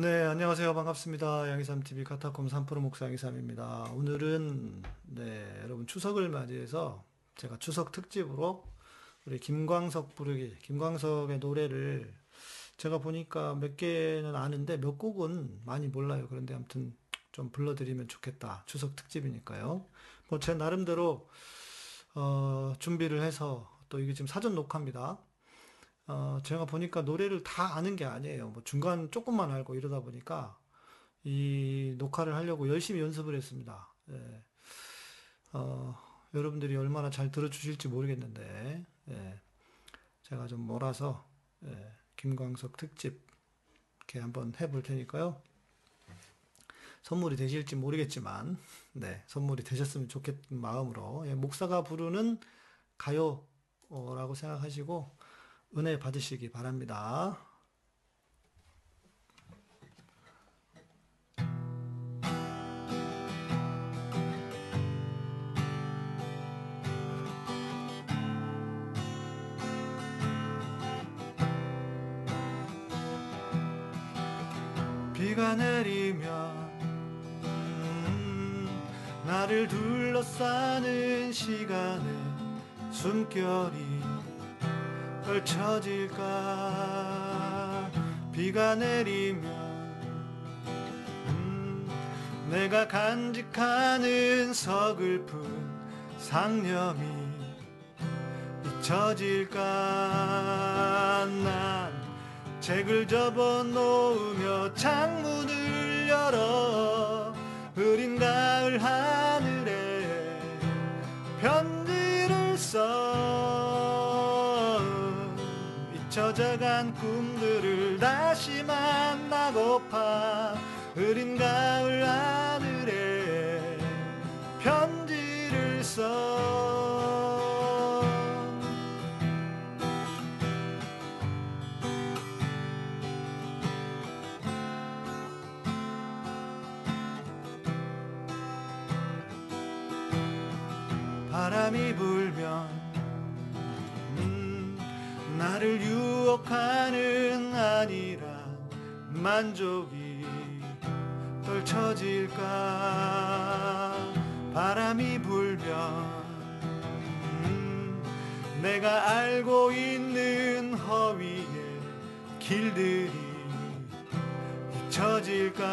네, 안녕하세요. 반갑습니다. 양희삼TV 카타콤 3프로 목사 양희삼입니다. 오늘은, 네, 여러분 추석을 맞이해서 제가 추석 특집으로 우리 김광석 부르기, 김광석의 노래를 제가 보니까 몇 개는 아는데 몇 곡은 많이 몰라요. 그런데 아무튼 좀 불러드리면 좋겠다. 추석 특집이니까요. 뭐 제 나름대로, 어, 준비를 해서 또 이게 지금 사전 녹화입니다. 어, 제가 보니까 노래를 다 아는 게 아니에요. 뭐 중간 조금만 알고 이러다 보니까 이 녹화를 하려고 열심히 연습을 했습니다. 예. 어, 여러분들이 얼마나 잘 들어주실지 모르겠는데, 예. 제가 좀 몰아서, 예. 김광석 특집, 이렇게 한번 해볼 테니까요. 선물이 되실지 모르겠지만, 네. 선물이 되셨으면 좋겠는 마음으로, 예. 목사가 부르는 가요라고 생각하시고, 은혜 받으시기 바랍니다. 비가 내리면 음, 나를 둘러싸는 시간에 숨결이 펼쳐질까? 비가 내리면 음, 내가 간직하는 서글픈 상념이 잊혀질까? 난 책을 접어 놓으며 창문을 열어 흐린 가을 하 잊혀져간 꿈들을 다시 만나고파 흐린 가을 하늘에 편지를 써 만족이 떨쳐질까? 바람이 불면 음, 내가 알고 있는 허위의 길들이 잊혀질까?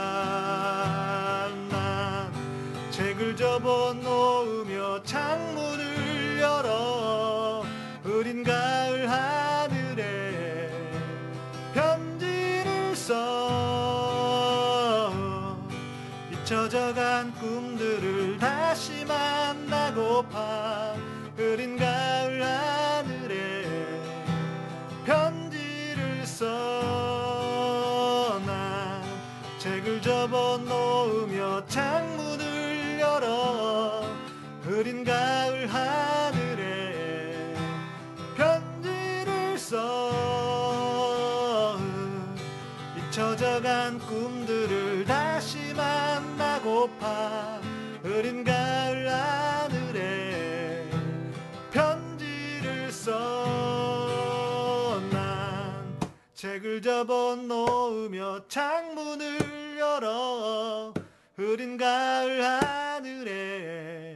난 책을 접어 놓으며 창문을 열어 흐린 가을 하 써 잊혀져간 꿈들을 다시 만나고파. 흐린 가을 하늘에 편지를 써난 책을 접어 놓으며 창문을 열어. 흐린 가을 하늘에 편지를 써 잊혀져간 꿈들을 다시 만나고파 흐린 가을 하늘에 편지를 써난 책을 접어 놓으며 창문을 열어 흐린 가을 하늘에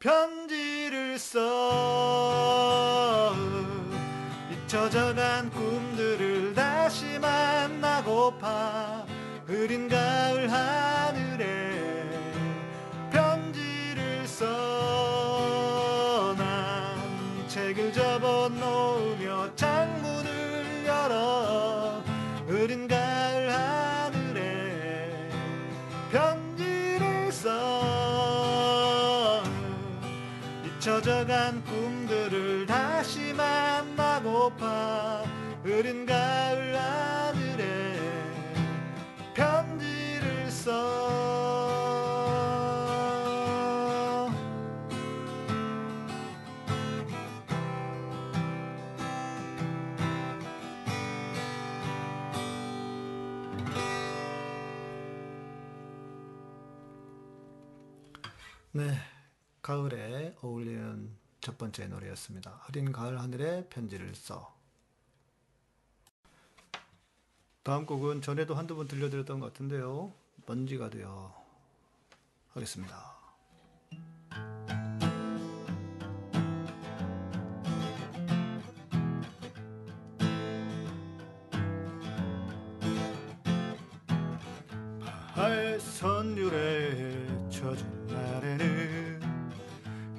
편지를 써 잊혀져간 다시 만나고파. 흐린 가을 하늘에 편지를 써난 책을 접어 놓으며 창문을 열어. 흐린 가을 하늘에 편지를 써. 잊혀져간 꿈들을 다시 만나고파. 흐린 가을 하늘 써 네, 가을에 어울리는 첫 번째 노래였습니다. 흐린 가을 하늘에 편지를 써. 다음 곡은 전에도 한두 번 들려드렸던 것 같은데요. 먼지가 되어 하겠습니다. 선율에 젖은 날에는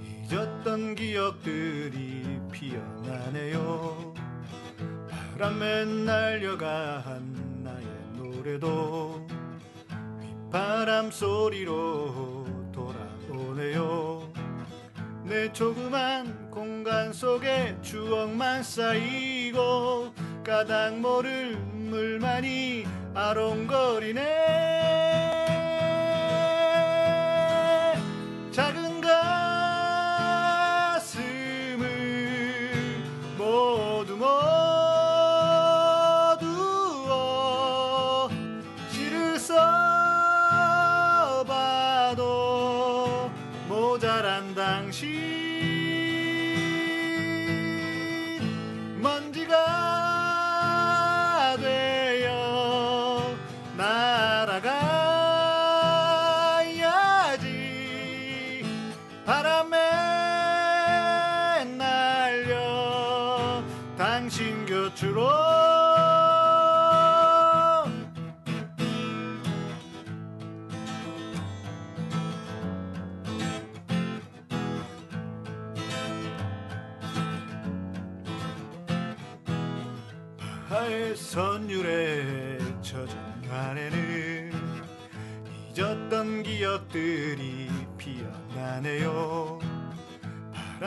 잊었던 기억들이 피어나네요. 바람에 날려간 나의 노래도 휘 바람 소리로 돌아오네요. 내 조그만 공간 속에 추억만 쌓이고 까닭 모를 물만이 아롱거리네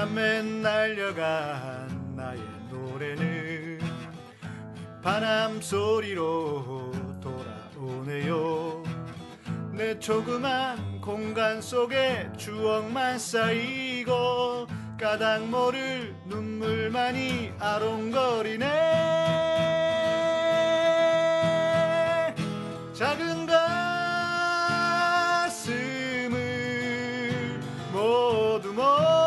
바람에 날려간 나의 노래는 바람 소리로 돌아오네요. 내 조그만 공간 속에 추억만 쌓이고 까닭 모를 눈물만이 아롱거리네. 작은 가슴을 모두 모두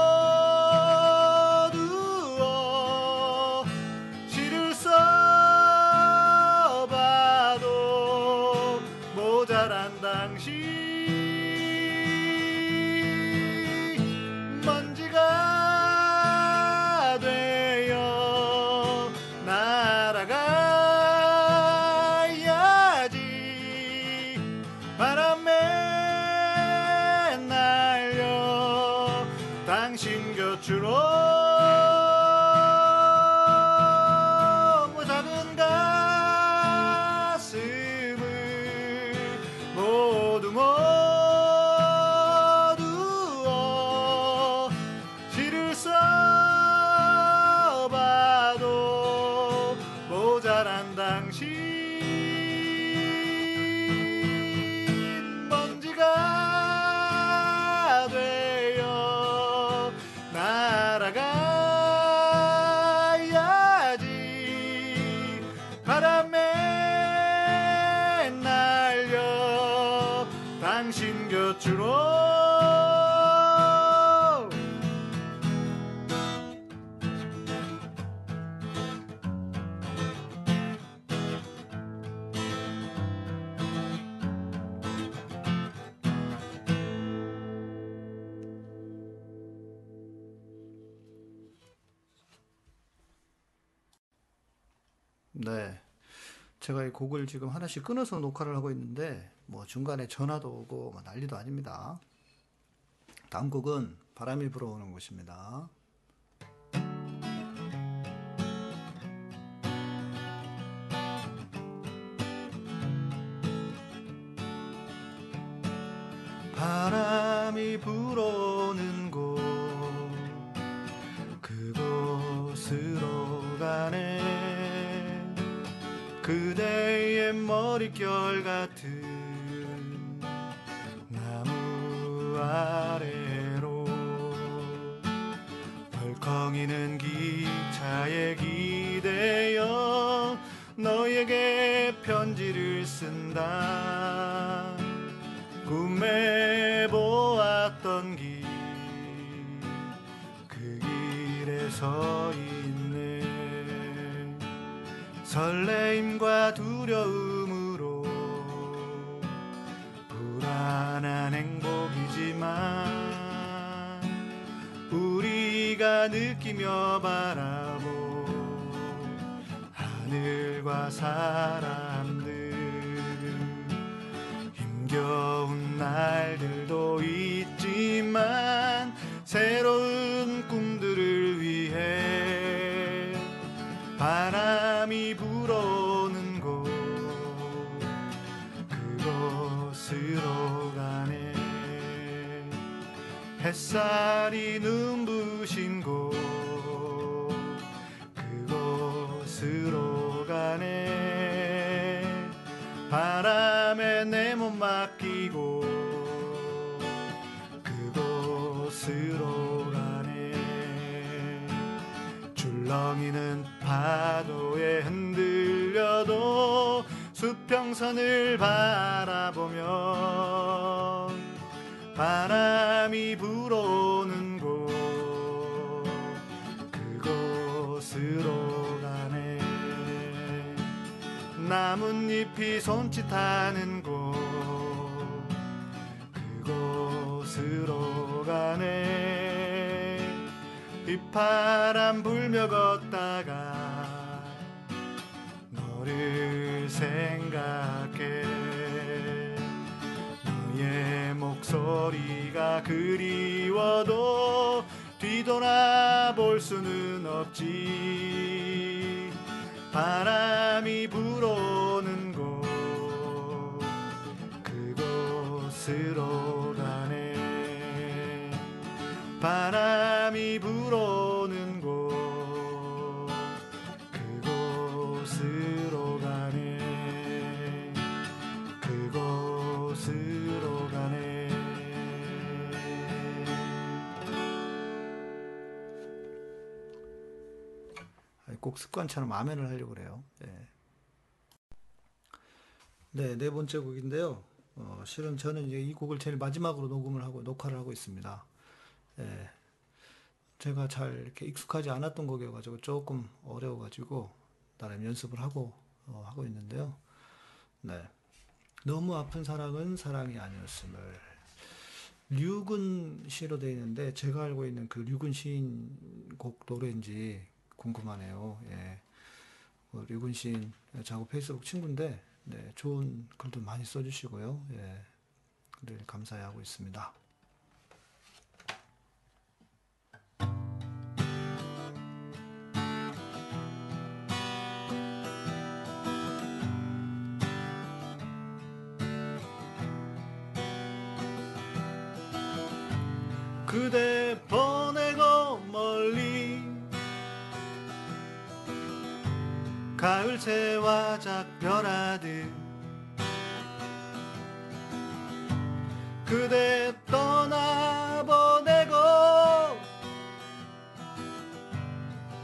곡을 지금 하나씩 끊어서 녹화를 하고 있는데 뭐 중간에 전화도 오고 뭐 난리도 아닙니다. 다음 곡은 바람이 불어오는 곳입니다. 바람이 불어 머릿결 같은 나무 아래로 덜컹이는 기차에 기대어 너에게 편지를 쓴다. 꿈에 보았던 길 그 길에 서 있네. 설레임과 두려움 느끼며 바라보 하늘과 사람들. 힘겨운 날들도 있지만 새로운 꿈들을 위해 바람이 불어오는 곳 그곳으로 가네. 햇살이 눈 수평선을 바라보며 바람이 불어오는 곳 그곳으로 가네. 나뭇잎이 손짓하는 곳 그곳으로 가네. 빗바람 불며 걷 목소리가 그리워도 뒤돌아볼 수는 없지. 바람이 불어오는 곳 그곳으로 가네. 바람 꼭 습관처럼 아멘을 하려고 그래요. 네. 네, 네 번째 곡인데요. 어, 실은 저는 이제 이 곡을 제일 마지막으로 녹음을 하고 녹화를 하고 있습니다. 예. 제가 잘 이렇게 익숙하지 않았던 곡이어가지고 조금 어려워가지고 나름 연습을 하고 어, 하고 있는데요. 네. 너무 아픈 사랑은 사랑이 아니었음을 류근 시로 되어 있는데 제가 알고 있는 그 류근 시인 곡 노래인지 궁금하네요. 예. 어, 류근 시인 저하고 페이스북 친구인데 네, 좋은 글도 많이 써주시고요. 예. 늘 감사해 하고 있습니다. 그대 가을 새와 작별하듯 그대 떠나보내고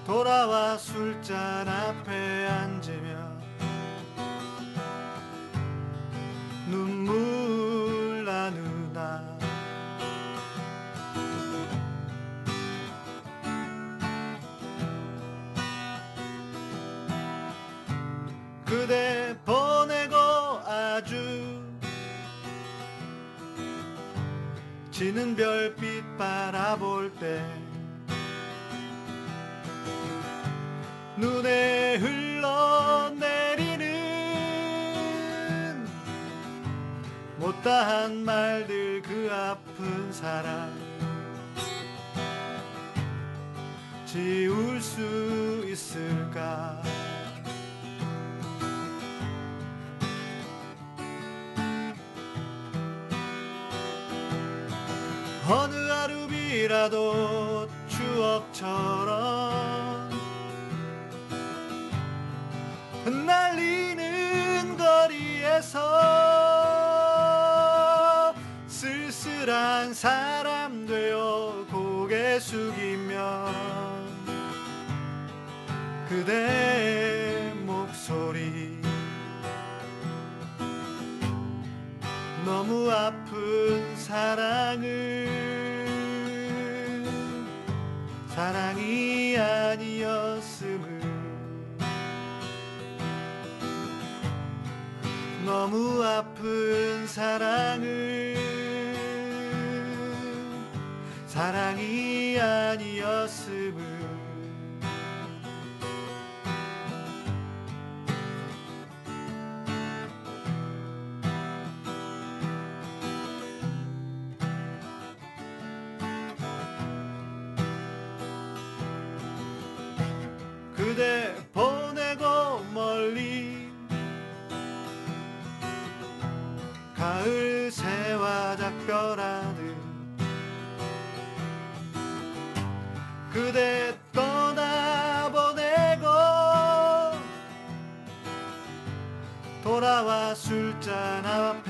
돌아와 술잔 앞에 앉 지는 별빛 바라볼 때 눈에 흘러내리는 못다한 말들 그 아픈 사랑 지울 수 있을까 하루비라도 추억처럼 흩날리는 거리에서 쓸쓸한 사람 되어 고개 숙이면 그대 목소리 너무 아픈 사랑을 사랑이 아니었음을 너무 아픈 사랑을 사랑이 아니었음을 술잔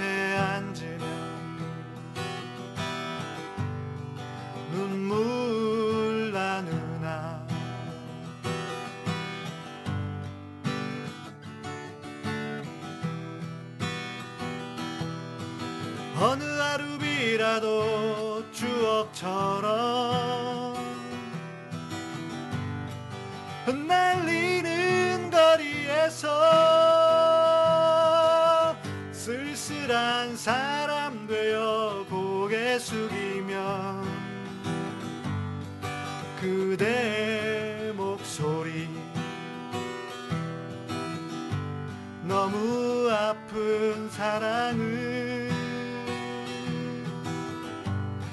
사랑을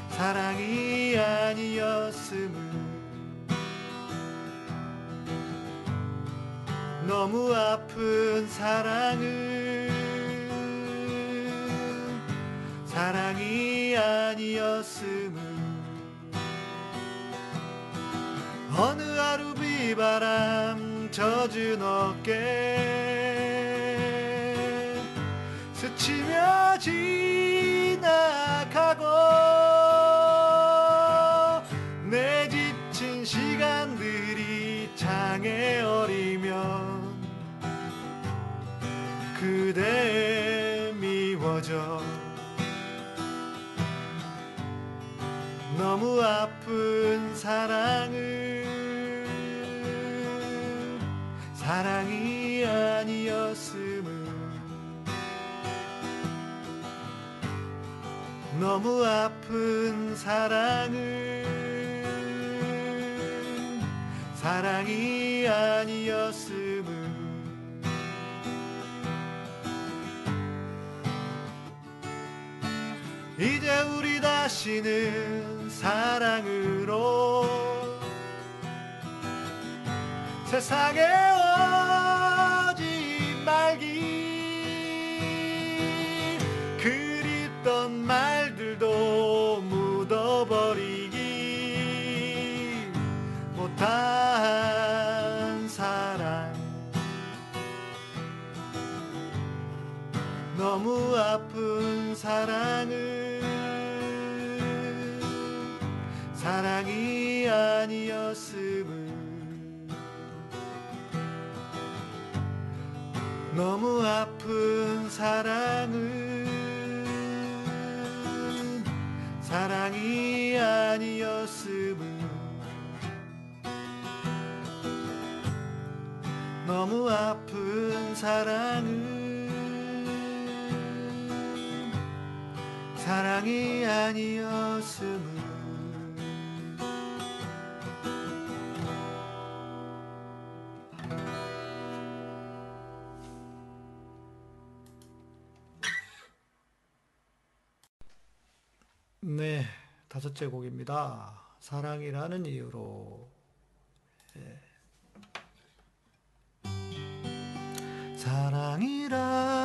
사랑이 아니었음을 너무 아픈 사랑을 사랑이 아니었음을 어느 하루 비바람 젖은 어깨 스치며 지나가고 내 지친 시간들이 창에 어리면 그대 미워져 너무 아픈 사랑을 사랑이 너무 아픈 사랑을 사랑이 아니었음을. 이제 우리 다시는 사랑으로 세상에 오지 말기. 그립던 말 너무 아픈 사랑을 사랑이 아니었음을. 너무 아픈 사랑을 사랑이 아니었음을. 너무 아픈 사랑 사랑이 아니었음을 네, 다섯째 곡입니다. 사랑이라는 이유로. 예. 사랑이라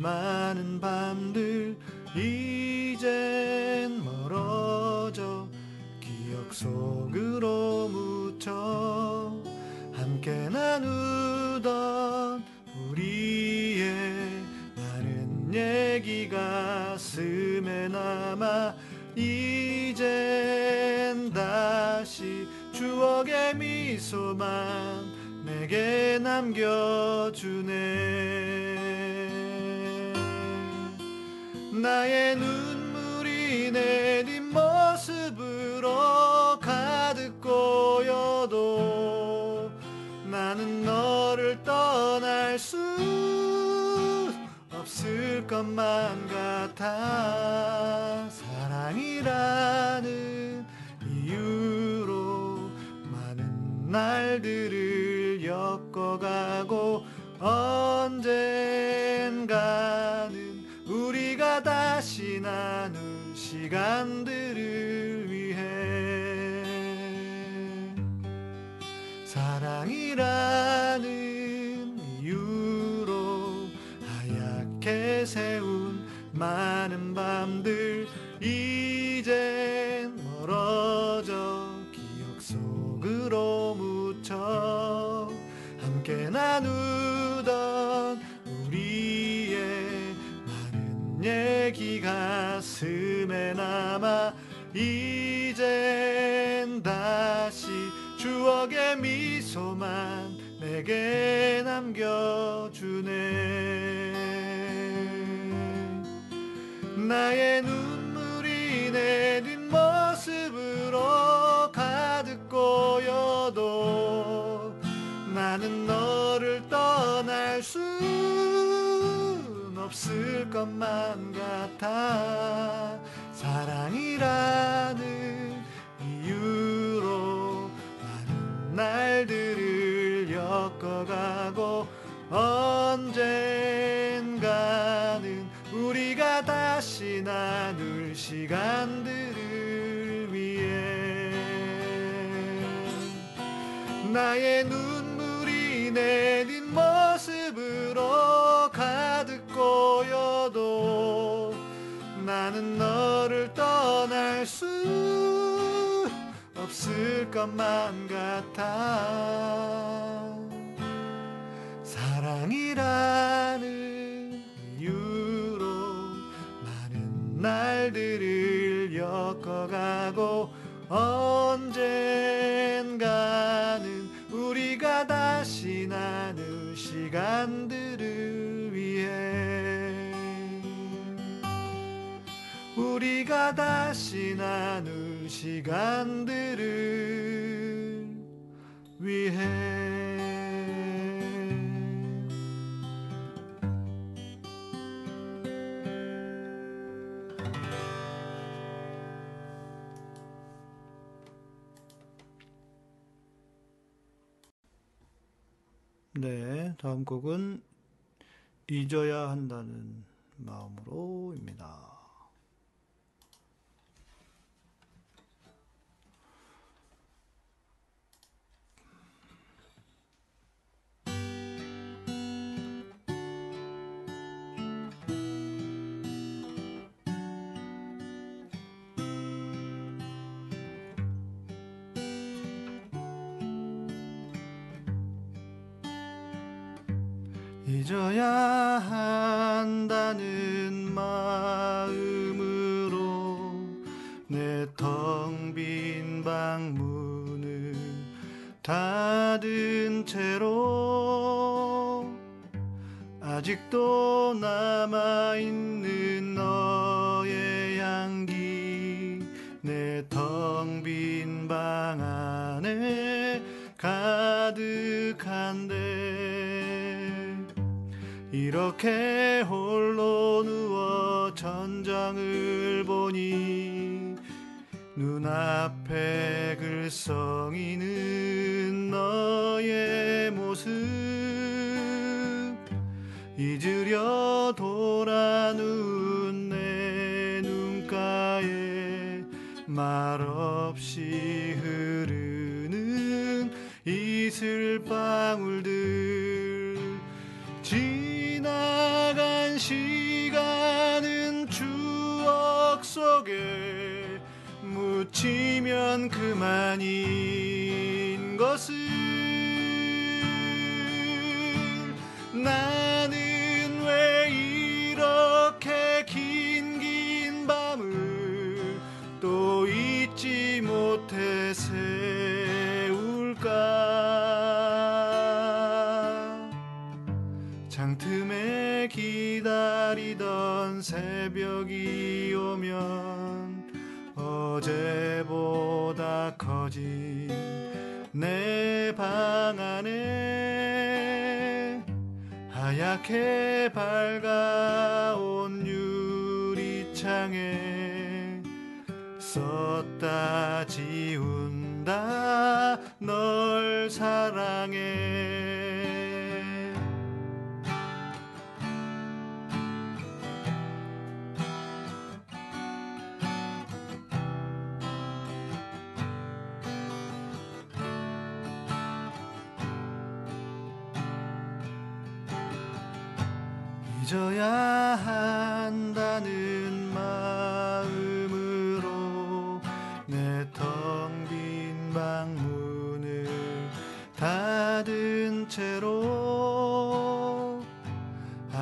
많은 밤들 이젠 멀어져 기억 속으로 묻혀 함께 나누던 우리의 많은 얘기 가슴에 남아 이젠 다시 추억의 미소만 내게 남겨주네 나의 눈물이 내 뒷모습으로 가득 고여도 나는 너를 떠날 수 없을 것만 같아. 사랑이라는 이유로 많은 날들을 엮어가고 언젠가는 다시 나눌 시간들을 위해 사랑이라는 이유로 하얗게 세운 많은 밤들 가슴에 남아 이젠 다시 추억의 미소만 내게 남겨주네. 나의 눈물이 내 뒷모습으로 가득 고여도 나는 너를 떠날 순 없을 것만 같아. 사랑이라는 이유로 많은 날들을 엮어가고 언젠가는 우리가 다시 나눌 시간들을 위해 나의 눈물이 내 뒷모습으로 나는 너를 떠날 수 없을 것만 같아. 사랑이라는 이유로 많은 날들을 엮어가고 언젠가는 우리가 다시 나눌 시간들을 우리가 다시 나눌 시간들을 위해 네, 다음 곡은 잊어야 한다는 마음으로입니다. 잊어야 한다는 마음으로 내 텅 빈 방문을 닫은 채로 아직도 남아있는 너의 향기 내 텅 빈 방 안에 가득한데 이렇게 홀로 누워 천장을 보니 눈앞에 글썽이는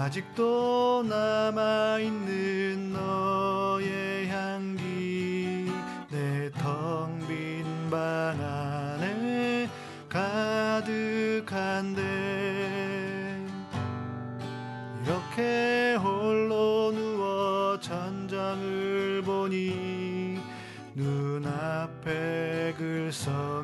아직도 남아있는 너의 향기 내 텅 빈 방 안에 가득한데. 이렇게 홀로 누워 천장을 보니 눈앞에 글썽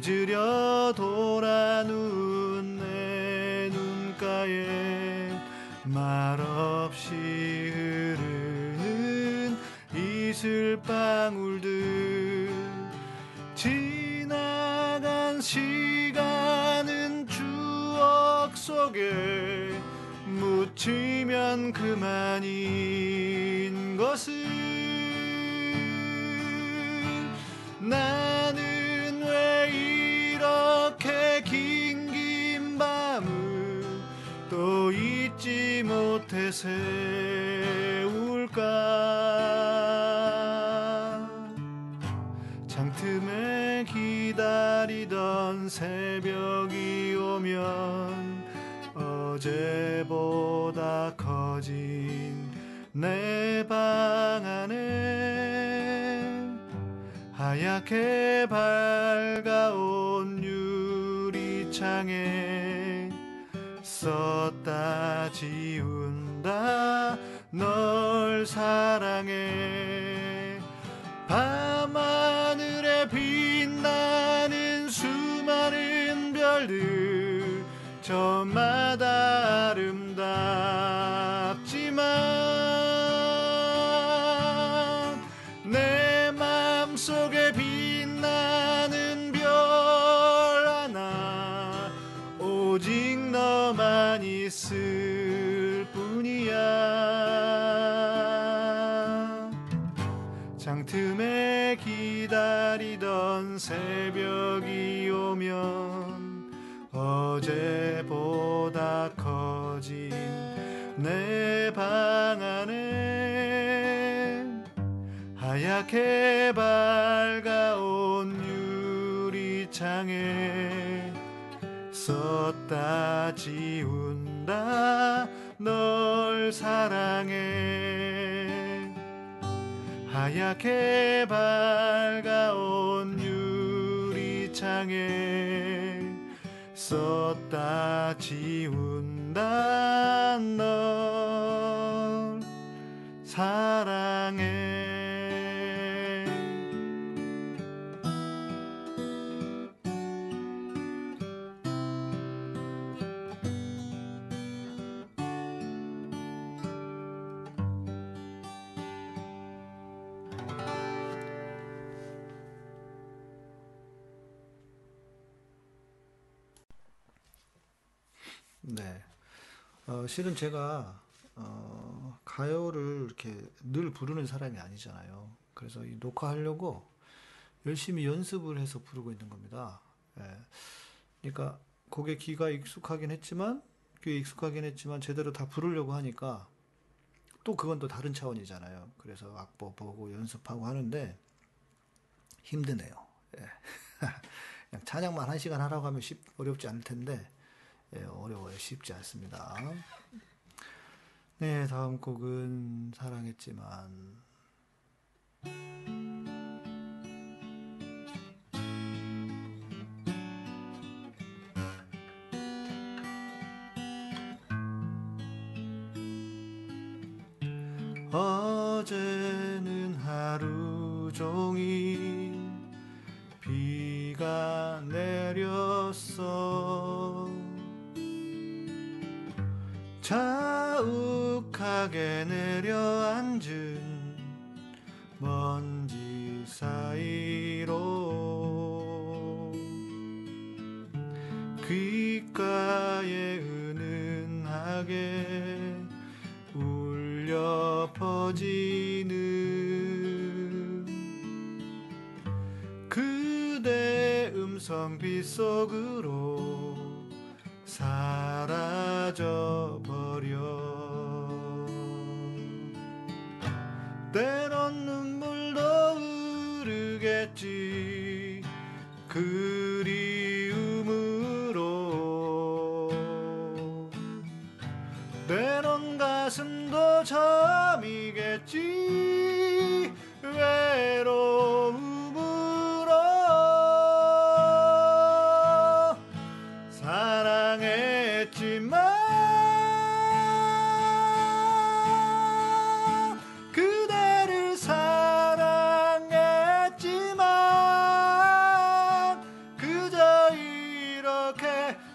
잊으려 돌아 누운 내 눈가에 말없이 흐르는 이슬방울들 지나간 시간은 추억 속에 묻히면 그만인 것을 나는 또 잊지 못해 세울까? 창틈에 기다리던 새벽이 오면 어제보다 커진 내 방 안에 하얗게 밝아온 유리창에 썼다 지운다. 널 사랑해. 밤하늘에 빛나는 수많은 별들 저마다 아름답 하얗게 밝아온 유리창에 썼다 지운다 널 사랑해. 하얗게 밝아온 유리창에 썼다 지운다 널 사랑해 어, 실은 제가 어, 가요를 이렇게 늘 부르는 사람이 아니잖아요. 그래서 이 녹화하려고 열심히 연습을 해서 부르고 있는 겁니다. 예. 그러니까 곡에 귀가 익숙하긴 했지만 귀에 익숙하긴 했지만 제대로 다 부르려고 하니까 또 그건 또 다른 차원이잖아요. 그래서 악보 보고 연습하고 하는데 힘드네요. 예. 그냥 찬양만 한 시간 하라고 하면 쉽, 어렵지 않을 텐데 예, 어려워요. 쉽지 않습니다. 네, 다음 곡은 사랑했지만 어제는 하루 종일 비가 내렸어 욱하게 내려앉은 먼지 사이로 귓가에 은은하게 울려 퍼지는 그대 음성 빛속으로 사라져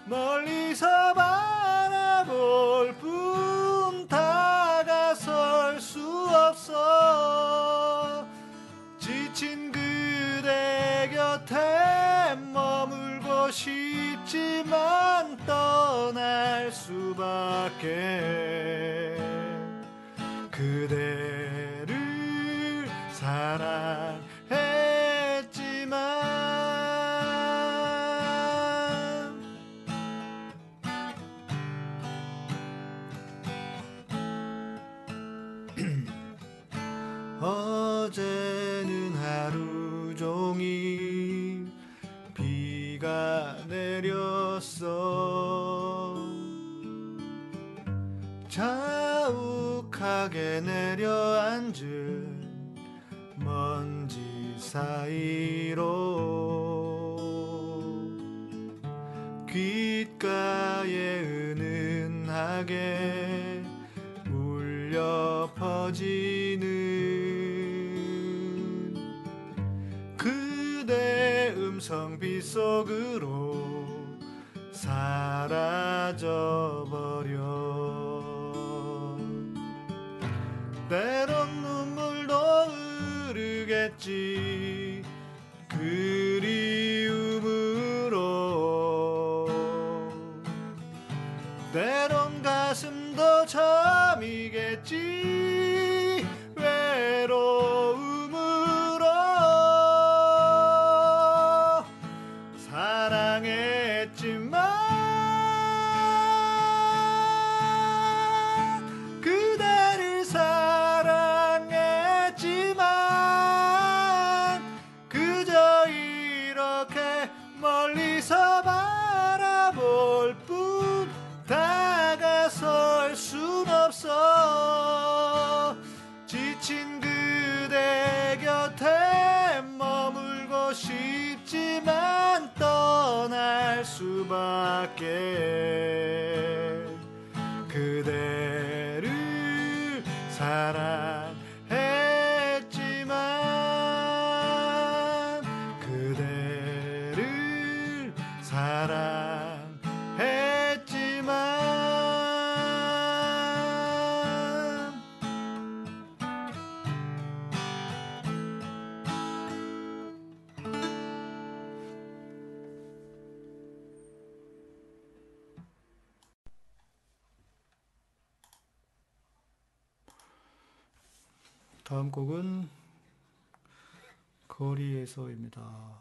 멀리서 바라볼 뿐 다가설 수 없어. 지친 그대 곁에 머물고 싶지만 떠날 수밖에. 다음 곡은 거리에서입니다.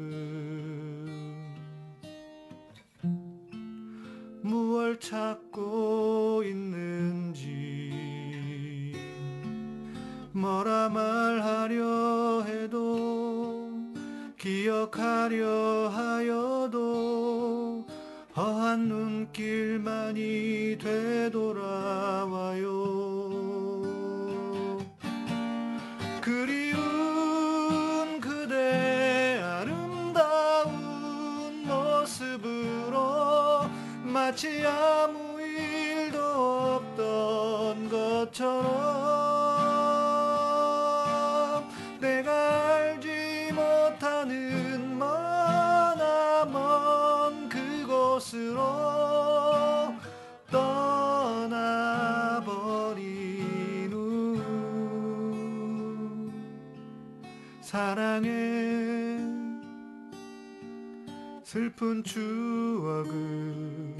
기쁨 무얼 찾고 추억을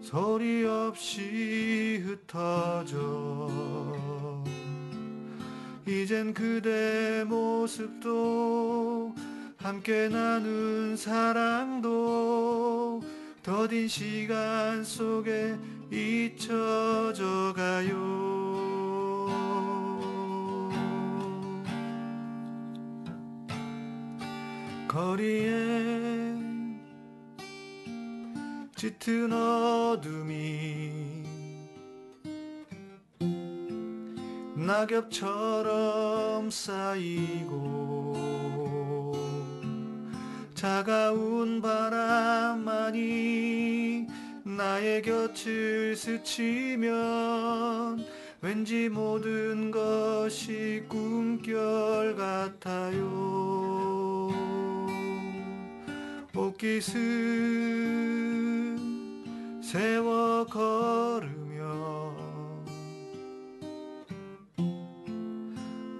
소리 없이 흩어져 이젠 그대 모습도 함께 나눈 사랑도 더딘 시간 속에 잊혀 나의 곁을 스치면 왠지 모든 것이 꿈결 같아요. 옷깃은 세워 걸으며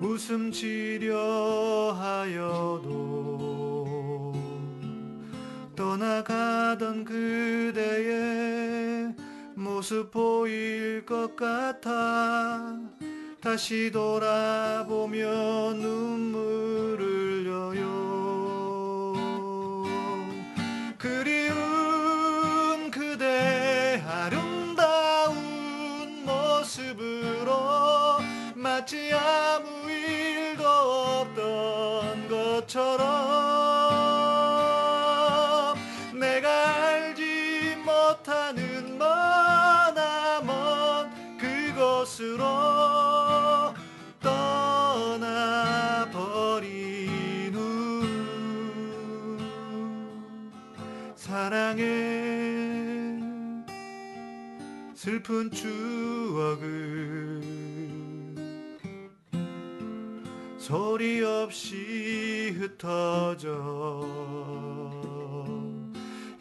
웃음 지려 하여도 떠나가던 그대의 모습 보일 것 같아. 다시 돌아보며 눈물을 흘려요. 그리운 그대 아름다운 모습으로 마치 아무 일도 없던 것처럼 슬픈 추억을 소리 없이 흩어져.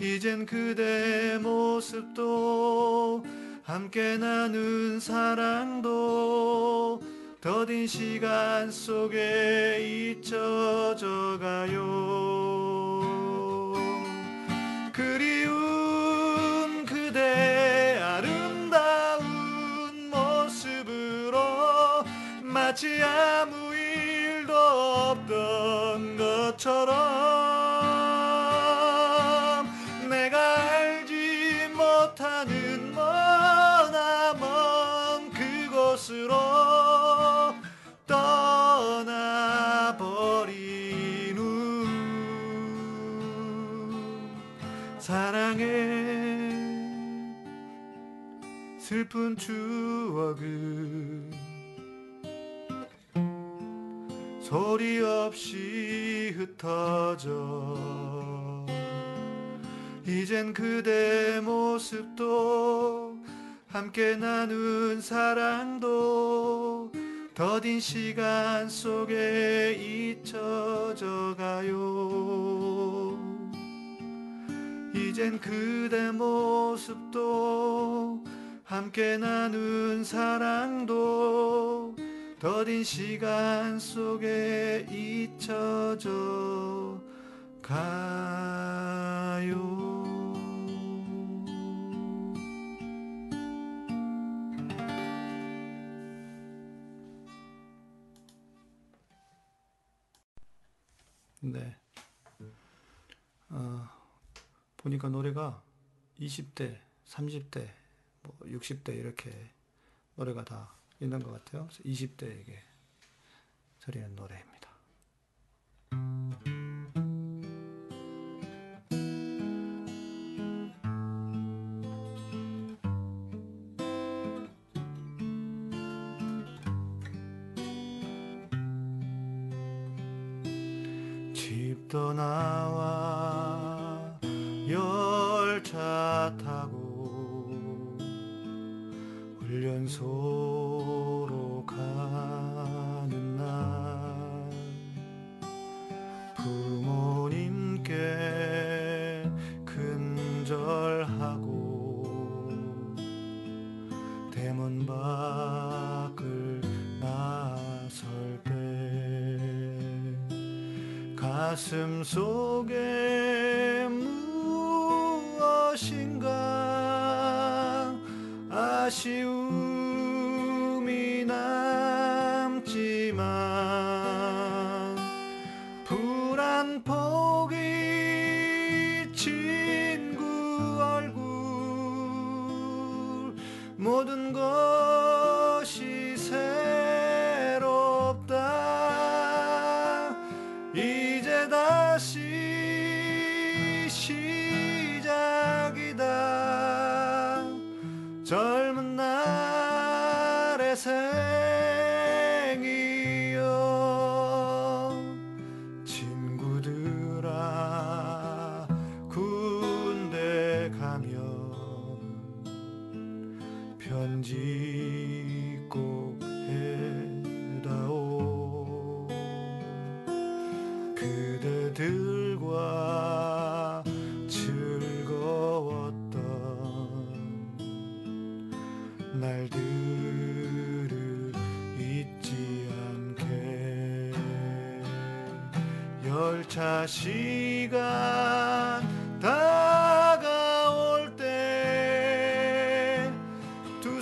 이젠 그대 모습도 함께 나눈 사랑도 더딘 시간 속에 잊혀져 가요 마치 아무 일도 없던 것처럼 내가 알지 못하는 머나 먼 그곳으로 떠나버린 후 사랑의 슬픈 추억을 흩어져. 이젠 그대 모습도 함께 나눈 사랑도 더딘 시간 속에 잊혀져 가요. 이젠 그대 모습도 함께 나눈 사랑도 더딘 시간 속에 잊혀져 가요. 네. 어, 보니까 노래가 20대, 30대, 뭐 60대 이렇게 노래가 다 있는 것 같아요. 20대에게 드리는 노래입니다. 집도 나와 열차 타고 훈련소 삶 속에 무엇인가 아쉬운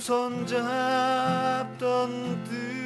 손잡던 듯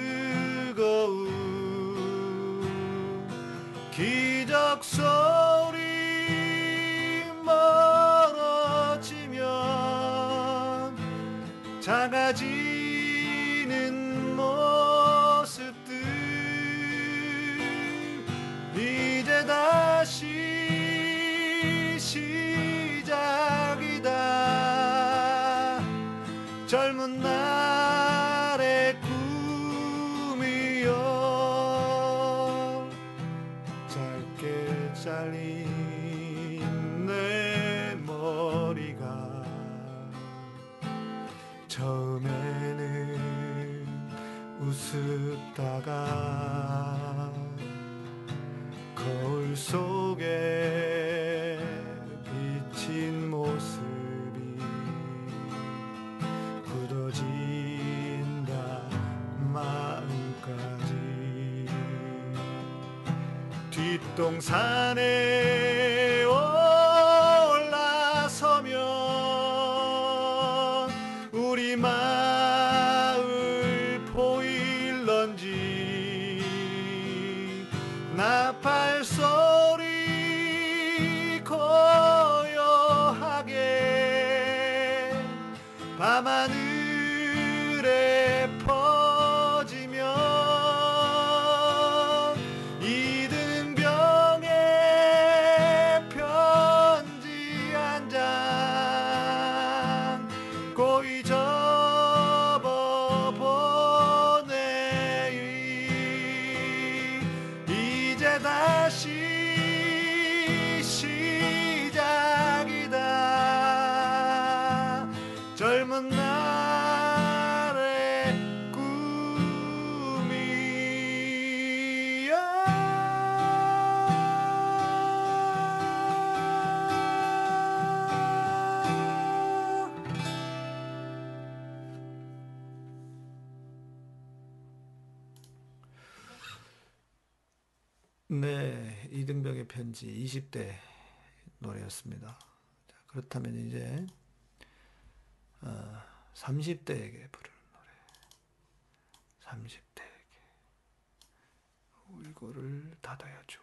산에 guardaste. 20대 때 노래였습니다. 그렇다면 이제 어, 30대에게 부르는 노래. 30대에게 울고를 닫아야죠.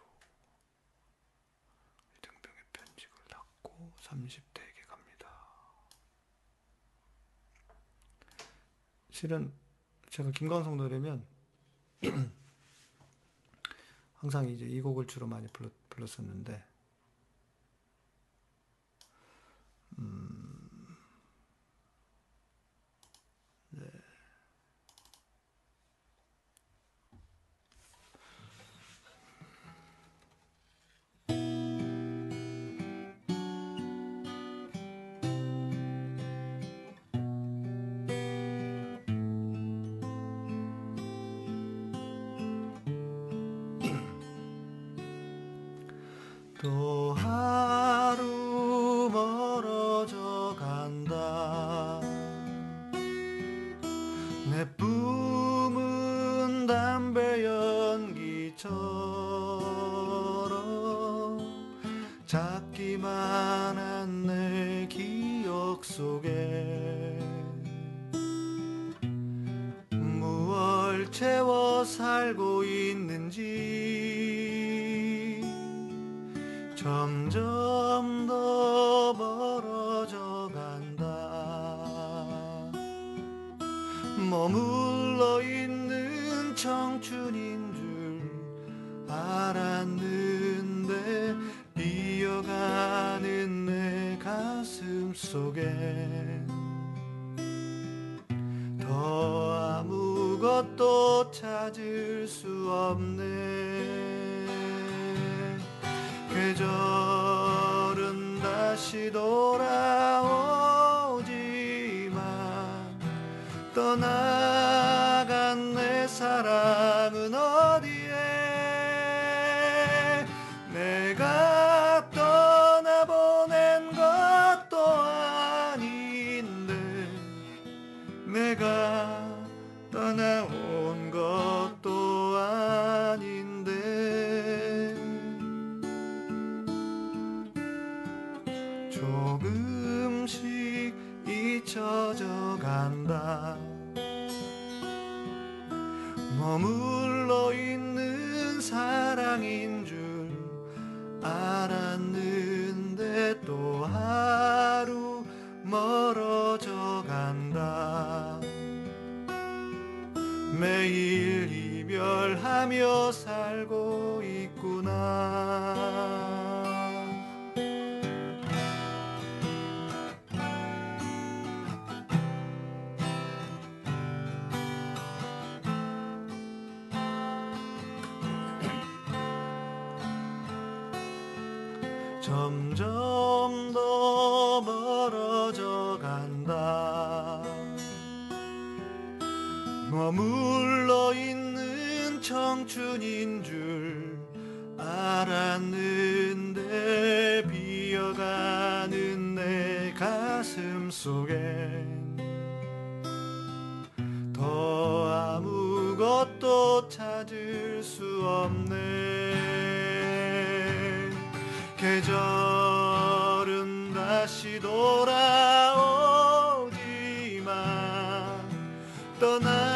등병의 편직을 닫고 30대에게 갑니다. 실은 제가 김광석 노래면 항상 이제 이 곡을 주로 많이 불렀, 불렀었는데 Mm. 살고 있 점점 더 멀어져 간다. 머물러 있는 청춘인 줄 알았는데 비어가는 내 가슴 속엔 더 아무것도 찾을 수 없네. 계절은 다시 돌아오지만 떠나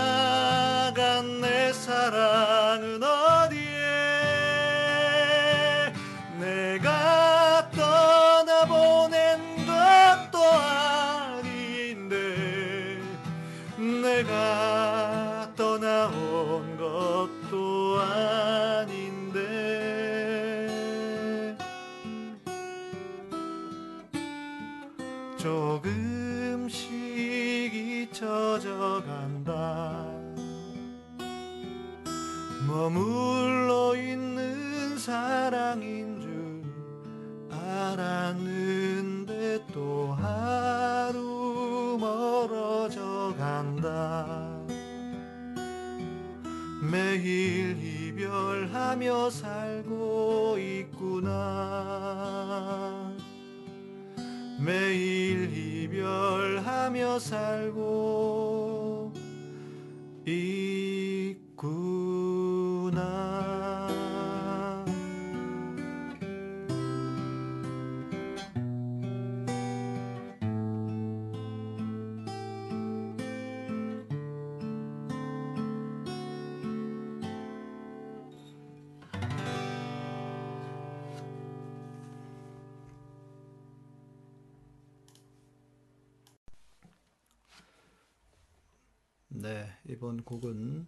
이번 곡은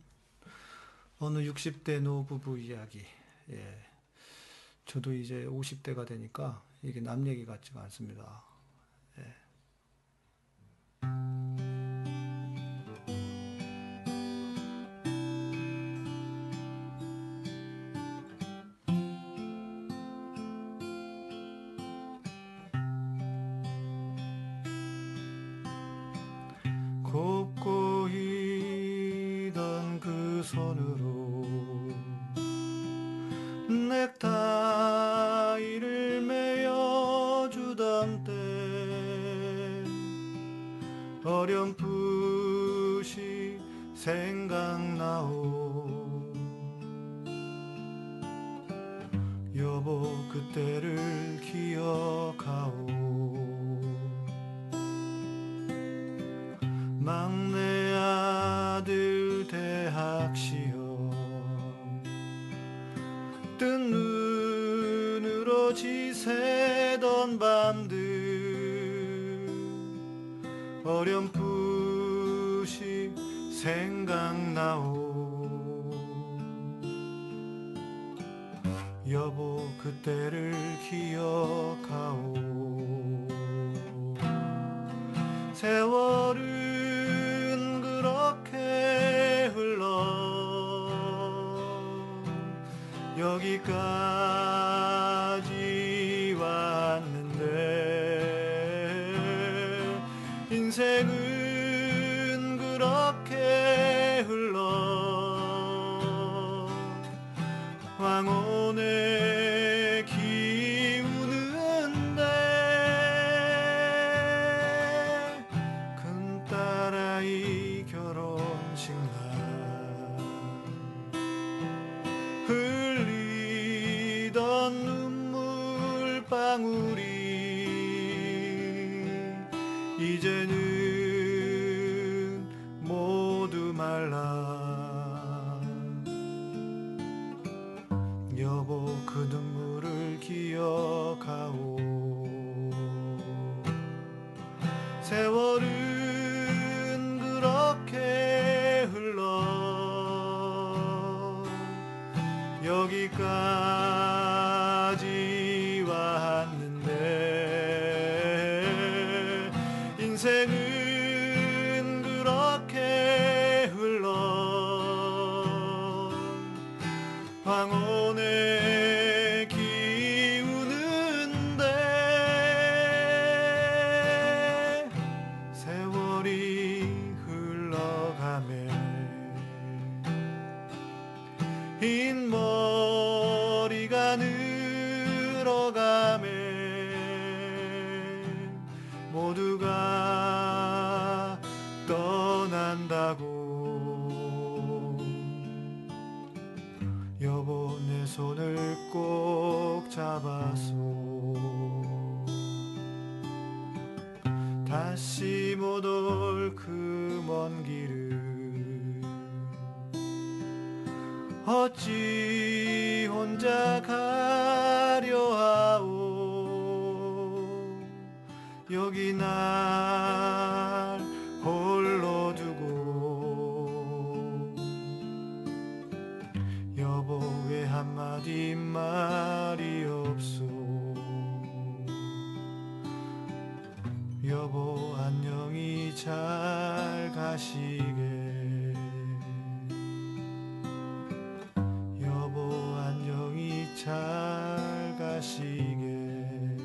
어느 60대 노부부 이야기. 예. 저도 이제 50대가 되니까 이게 남 얘기 같지가 않습니다. 예. 세월은 그렇게 흘러 여기까지 여보 내 손을 꼭 잡아서. 다시 못 올 그 먼 길을 어찌 혼자 가려 하오? 여기 날 여보 안녕히 잘 가시게 여보 안녕히 잘 가시게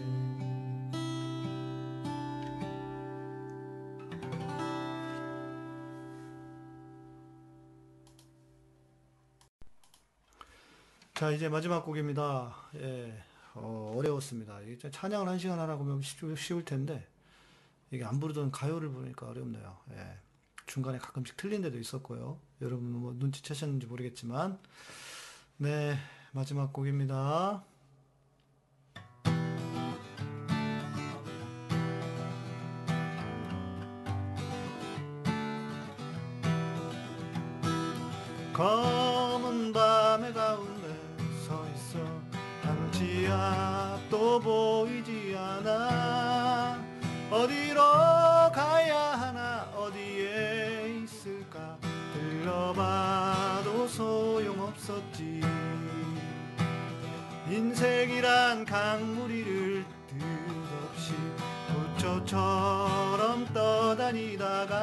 자 이제 마지막 곡입니다. 예, 어, 어려웠습니다. 찬양을 한 시간 하라고 하면 쉬- 쉬울 텐데 이게 안 부르던 가요를 부르니까 어렵네요. 예, 중간에 가끔씩 틀린 데도 있었고요. 여러분 뭐 눈치채셨는지 모르겠지만 네 마지막 곡입니다. 검 어디로 가야 하나 어디에 있을까? 들러봐도 소용없었지. 인생이란 강물이를 뜻없이 부처처럼 떠다니다가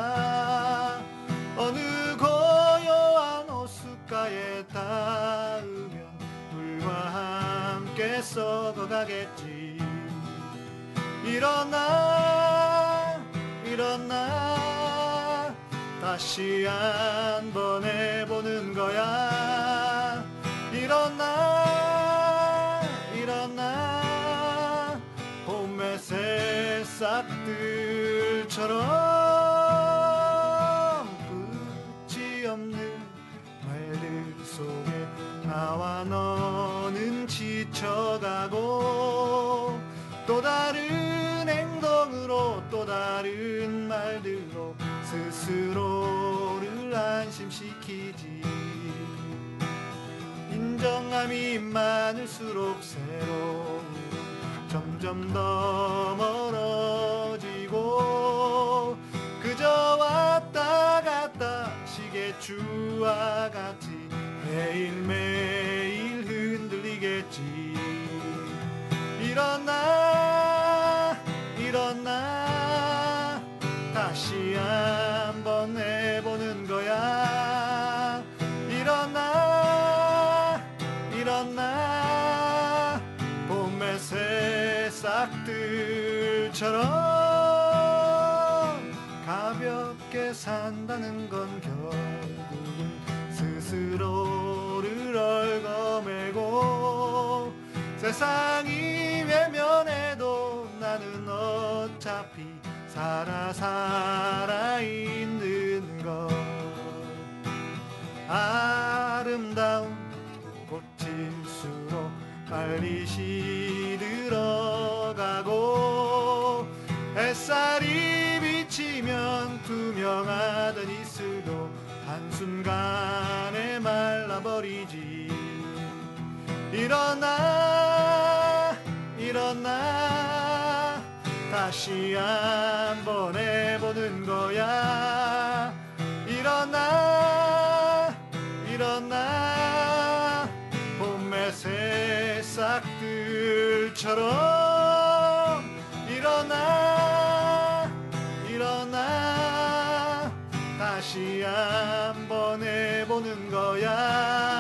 어느 고요한 호숫가에 닿으면 물과 함께 썩어가겠지 일어나 일어나. 다시 한 번 해보는 거야. 일어나 일어나. 봄의 새싹들처럼 끝이 없는 말들 속에 나와 너는 지쳐가고 또 다른 행동으로 또 다른 말들로 스스로를 안심시키지. 인정함이 많을수록 새로운 점점 더 멀어지고 그저 왔다 갔다 시계추와 같이 매일매일 흔들리겠지. 일어나 새싹들처럼 가볍게 산다는 건 결국은 스스로를 얽어매고 세상이 외면해도 나는 어차피 살아 살아 있는 것. 아름다운 꽃일수록 빨리 시 일어나 일어나. 다시 한번 해보는 거야. 일어나 일어나. 봄의 새싹들처럼 일어나 일어나. 다시 한번 해보는 거야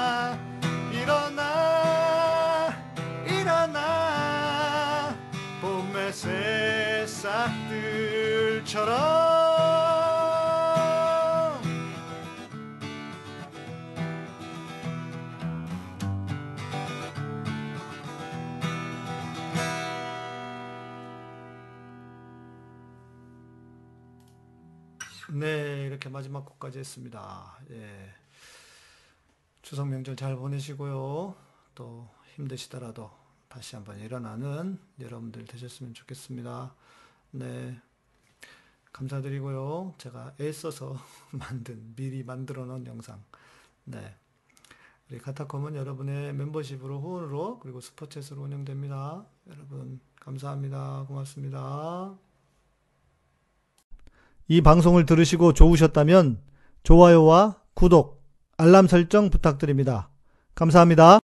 싹들처럼 네, 이렇게 마지막 곡까지 했습니다. 예. 추석 명절 잘 보내시고요. 또 힘드시더라도 다시 한번 일어나는 여러분들 되셨으면 좋겠습니다. 네. 감사드리고요. 제가 애써서 만든, 미리 만들어 놓은 영상. 네. 우리 카타콤은 여러분의 멤버십으로 후원으로 그리고 슈퍼챗으로 운영됩니다. 여러분 감사합니다. 고맙습니다. 이 방송을 들으시고 좋으셨다면 좋아요와 구독, 알람 설정 부탁드립니다. 감사합니다.